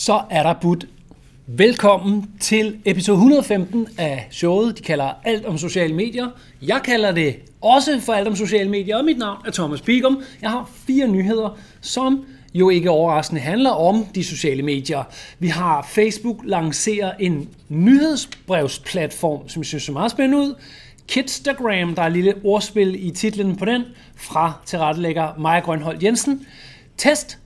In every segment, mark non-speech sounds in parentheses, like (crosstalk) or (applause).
Så er der budt. Velkommen til episode 115 af showet, de kalder Alt om sociale medier. Jeg kalder det også for Alt om sociale medier, og mit navn er Thomas Bigum. Jeg har fire nyheder, som jo ikke overraskende handler om de sociale medier. Vi har Facebook lancerer en nyhedsbrevsplatform, som jeg synes er meget spændende ud. Kidstagram, der er et lille ordspil i titlen på den, fra tilrettelægger Maja Grønhold Jensen. Test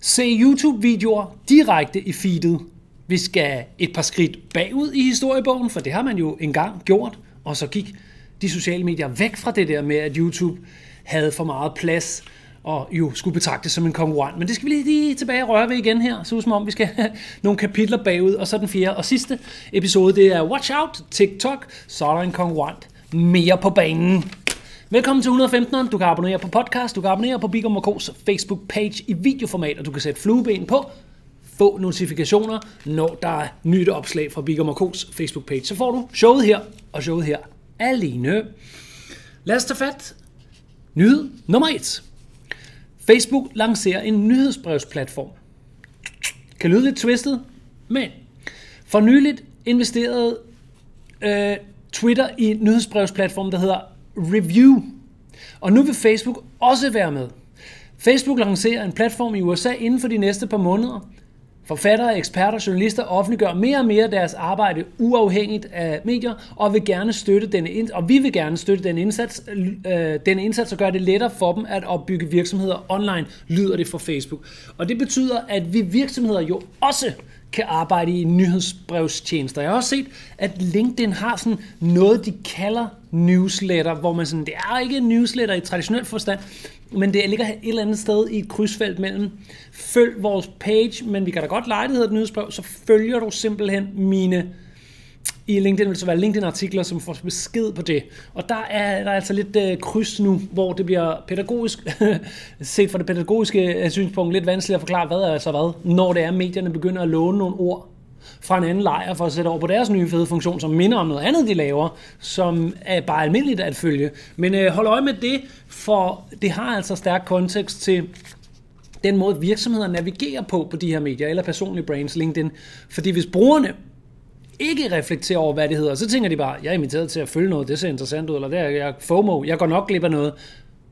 Se YouTube-videoer direkte i feedet. Vi skal et par skridt bagud i historiebogen, for det har man jo engang gjort, og så gik de sociale medier væk fra det der med, at YouTube havde for meget plads og jo skulle betragtes som en konkurrent. Men det skal vi lige tilbage og røre ved igen her, så som om vi skal have (laughs) nogle kapitler bagud. Og så den fjerde og sidste episode, det er Watch Out, TikTok, så er der en konkurrent mere på banen. Velkommen til 115'eren. Du kan abonnere på podcast, du kan abonnere på Bigum K's Facebook-page i videoformat, og du kan sætte flueben på, få notifikationer, når der er nyt opslag fra Bigum K's Facebook-page. Så får du showet her og showet her alene. Lad os tage fat. Nyhed nummer 1. Facebook lancerer en nyhedsbrevsplatform. Kan lyde lidt twistet, men for nyligt investerede øh, Twitter i en nyhedsbrevsplatform, der hedder Review. Og nu vil Facebook også være med. Facebook lancerer en platform i USA inden for de næste par måneder. Forfattere, eksperter og journalister offentliggør mere og mere deres arbejde uafhængigt af medier, og, vil gerne støtte denne, og vi vil gerne støtte den indsats, øh, denne indsats og gøre det lettere for dem at opbygge virksomheder online, lyder det fra Facebook. Og det betyder, at vi virksomheder jo også kan arbejde i nyhedsbrevstjenester. Jeg har også set, at LinkedIn har sådan noget, de kalder newsletter, hvor man sådan, det er ikke en newsletter i traditionel forstand, men det ligger et eller andet sted i et krydsfelt mellem følg vores page, men vi kan da godt lege, det hedder et nyhedsbrev, så følger du simpelthen mine i LinkedIn vil så være LinkedIn-artikler, som får besked på det. Og der er der er altså lidt øh, kryds nu, hvor det bliver pædagogisk, (laughs) set fra det pædagogiske øh, synspunkt, lidt vanskeligt at forklare, hvad er altså hvad, når det er, medierne begynder at låne nogle ord fra en anden lejr for at sætte over på deres nye fede funktion, som minder om noget andet, de laver, som er bare almindeligt at følge. Men øh, hold øje med det, for det har altså stærk kontekst til den måde, virksomheder navigerer på på de her medier, eller personlige brands, LinkedIn. Fordi hvis brugerne ikke reflekterer over, hvad det hedder. Så tænker de bare, jeg er inviteret til at følge noget, det ser interessant ud, eller det er jeg FOMO, jeg går nok glip af noget.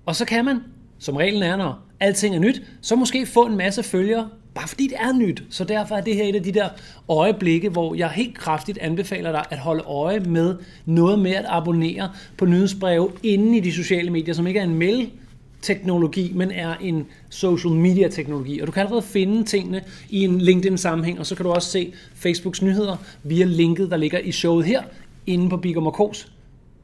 Og så kan man, som reglen er, når alting er nyt, så måske få en masse følgere, bare fordi det er nyt. Så derfor er det her et af de der øjeblikke, hvor jeg helt kraftigt anbefaler dig at holde øje med noget med at abonnere på nyhedsbreve inde i de sociale medier, som ikke er en mail teknologi, men er en social media teknologi. Og du kan allerede finde tingene i en LinkedIn-sammenhæng, og så kan du også se Facebooks nyheder via linket, der ligger i showet her, inde på Bigum K's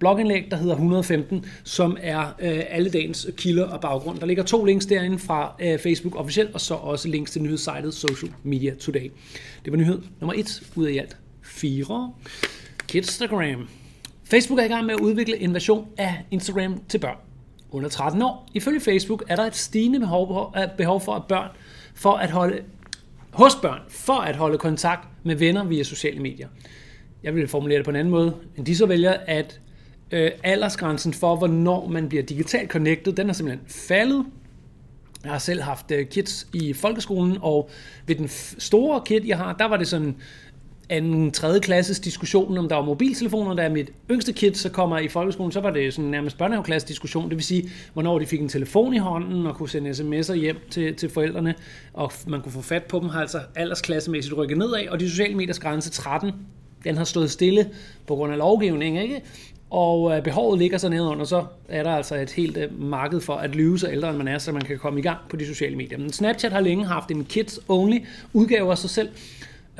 blogindlæg, der hedder 115, som er øh, alle dagens kilder og baggrund. Der ligger to links derinde fra øh, Facebook officielt, og så også links til nyhedssejlet Social Media Today. Det var nyhed nummer et ud af i alt fire. Kidstagram. Facebook er i gang med at udvikle en version af Instagram til børn under 13 år. Ifølge Facebook er der et stigende behov, øh, behov for at børn for at holde hos børn for at holde kontakt med venner via sociale medier. Jeg vil formulere det på en anden måde, men de så vælger, at øh, aldersgrænsen for, hvornår man bliver digitalt connected, den er simpelthen faldet. Jeg har selv haft øh, kids i folkeskolen, og ved den store kid, jeg har, der var det sådan anden tredje klasses diskussion, om der var mobiltelefoner, da mit yngste kid så kommer i folkeskolen, så var det sådan nærmest børnehaveklasse diskussion, det vil sige, hvornår de fik en telefon i hånden og kunne sende sms'er hjem til, til forældrene, og man kunne få fat på dem, har altså aldersklassemæssigt rykket nedad, og de sociale mediers grænse 13, den har stået stille på grund af lovgivning, ikke? Og øh, behovet ligger så nedenunder, så er der altså et helt øh, marked for at lyve sig ældre, end man er, så man kan komme i gang på de sociale medier. Men Snapchat har længe haft en kids-only udgave af sig selv,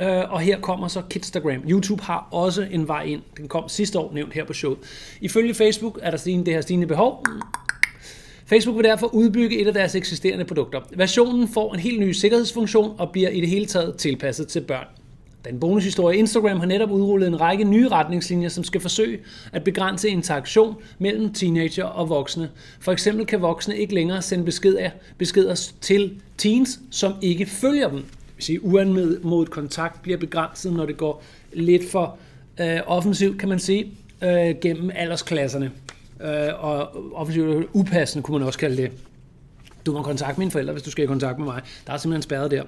Øh, og her kommer så Kidstagram. YouTube har også en vej ind. Den kom sidste år nævnt her på showet. Ifølge Facebook er der stigende, det her stigende behov. Facebook vil derfor udbygge et af deres eksisterende produkter. Versionen får en helt ny sikkerhedsfunktion og bliver i det hele taget tilpasset til børn. Den bonushistorie Instagram har netop udrullet en række nye retningslinjer, som skal forsøge at begrænse interaktion mellem teenager og voksne. For eksempel kan voksne ikke længere sende beskeder, beskeder til teens, som ikke følger dem sige, uanmodet kontakt bliver begrænset, når det går lidt for øh, offensivt, kan man sige, øh, gennem aldersklasserne. Øh, og offensivt upassende, kunne man også kalde det. Du må kontakte mine forældre, hvis du skal i kontakt med mig. Der er simpelthen spærret der.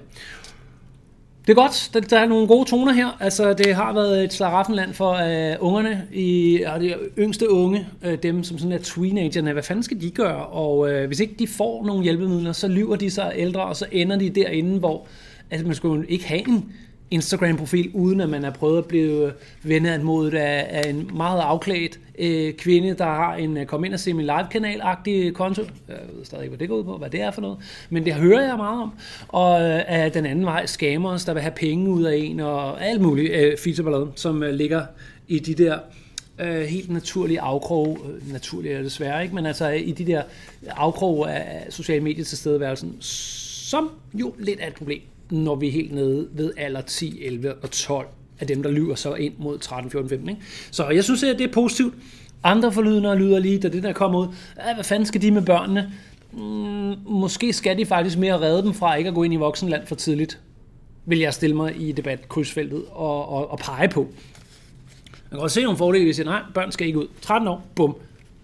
Det er godt. Der, der er nogle gode toner her. Altså, det har været et slaraffenland for øh, ungerne, i, og de yngste unge, øh, dem som sådan er teenagerne. Hvad fanden skal de gøre? Og øh, hvis ikke de får nogle hjælpemidler, så lyver de sig ældre, og så ender de derinde, hvor altså, man skulle ikke have en Instagram-profil, uden at man har prøvet at blive vennet mod af, af en meget afklædt øh, kvinde, der har en øh, kom ind og se min live-kanal-agtig konto. Jeg ved stadig ikke, hvad det går ud på, hvad det er for noget. Men det hører jeg meget om. Og øh, den anden vej, scammers, der vil have penge ud af en, og alt muligt øh, fitterballade, som øh, ligger i de der øh, helt naturlige afkrog, øh, naturlige er det desværre ikke, men altså øh, i de der afkrog af sociale medier tilstedeværelsen, som jo lidt er et problem når vi er helt nede ved alder 10, 11 og 12 af dem, der lyver så ind mod 13, 14, 15. Ikke? Så jeg synes, at det er positivt. Andre forlydende lyder lige, da det der kommer ud. hvad fanden skal de med børnene? Mm, måske skal de faktisk mere redde dem fra ikke at gå ind i voksenland for tidligt. Vil jeg stille mig i debat krydsfeltet og, og, og pege på. Man kan også se nogle fordele, hvis jeg siger, nej, børn skal ikke ud. 13 år, bum.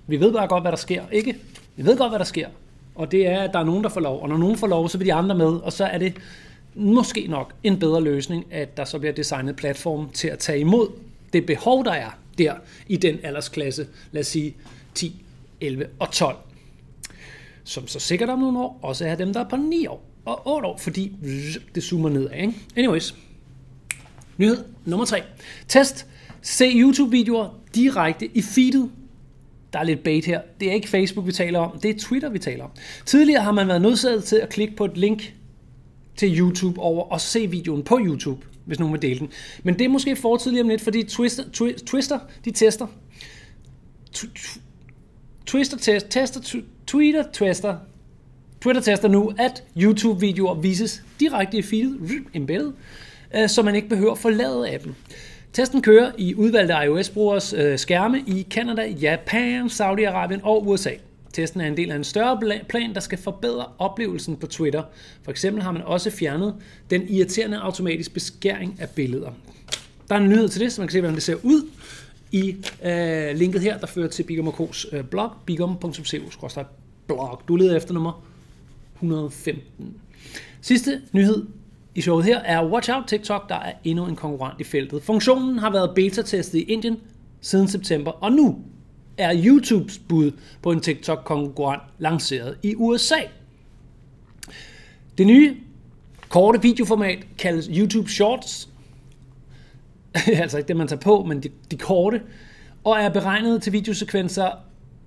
Vi ved bare godt, hvad der sker, ikke? Vi ved godt, hvad der sker. Og det er, at der er nogen, der får lov. Og når nogen får lov, så vil de andre med. Og så er det måske nok en bedre løsning, at der så bliver designet platform til at tage imod det behov, der er der i den aldersklasse, lad os sige 10, 11 og 12. Som så sikkert om nogle år også er dem, der er på 9 år og 8 år, fordi det zoomer nedad. Ikke? Anyways, nyhed nummer 3. Test. Se YouTube-videoer direkte i feedet der er lidt bait her. Det er ikke Facebook, vi taler om. Det er Twitter, vi taler om. Tidligere har man været nødsaget til at klikke på et link til YouTube over og se videoen på YouTube, hvis nogen vil dele den. Men det er måske for tidligt om lidt, fordi Twister, Twister de tester. Twister test, tester, Twitter tester, Twitter tester nu, at YouTube-videoer vises direkte i feedet, embedded, øh, så man ikke behøver forlade appen. Testen kører i udvalgte iOS-brugers øh, skærme i Canada, Japan, Saudi-Arabien og USA. Testen er en del af en større plan, der skal forbedre oplevelsen på Twitter. For eksempel har man også fjernet den irriterende automatisk beskæring af billeder. Der er en nyhed til det, så man kan se, hvordan det ser ud i øh, linket her, der fører til Bigum K's øh, blog, bigum.co-blog. Du leder efter nummer 115. Sidste nyhed i showet her er Watch Out TikTok, der er endnu en konkurrent i feltet. Funktionen har været beta-testet i Indien siden september, og nu er YouTubes bud på en TikTok-konkurrent lanceret i USA. Det nye korte videoformat kaldes YouTube Shorts. (laughs) altså ikke det, man tager på, men de, de korte. Og er beregnet til videosekvenser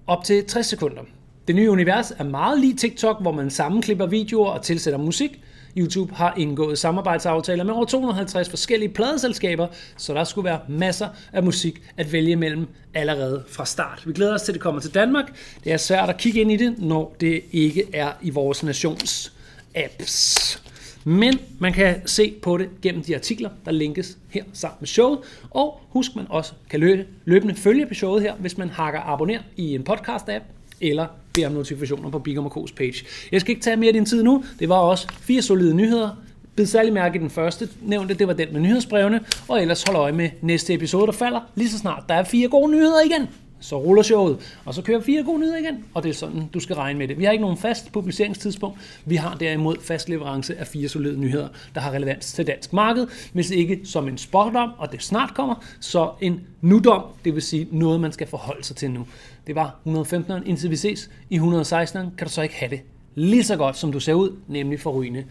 op til 60 sekunder. Det nye univers er meget lige TikTok, hvor man sammenklipper videoer og tilsætter musik, YouTube har indgået samarbejdsaftaler med over 250 forskellige pladeselskaber, så der skulle være masser af musik at vælge mellem allerede fra start. Vi glæder os til, at det kommer til Danmark. Det er svært at kigge ind i det, når det ikke er i vores nations apps. Men man kan se på det gennem de artikler, der linkes her sammen med showet. Og husk, man også kan løbende følge på showet her, hvis man hakker abonner i en podcast-app, eller beder om notifikationer på Bigum K's page. Jeg skal ikke tage mere af din tid nu. Det var også fire solide nyheder. Bid særlig mærke i den første nævnte, det var den med nyhedsbrevene, og ellers hold øje med næste episode, der falder lige så snart. Der er fire gode nyheder igen så ruller showet, og så kører fire gode nyheder igen, og det er sådan, du skal regne med det. Vi har ikke nogen fast publiceringstidspunkt, vi har derimod fast leverance af fire solide nyheder, der har relevans til dansk marked, hvis ikke som en spotdom, og det snart kommer, så en nudom, det vil sige noget, man skal forholde sig til nu. Det var 115'eren, indtil vi ses i 116'eren, kan du så ikke have det lige så godt, som du ser ud, nemlig for rygende.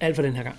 Alt for den her gang.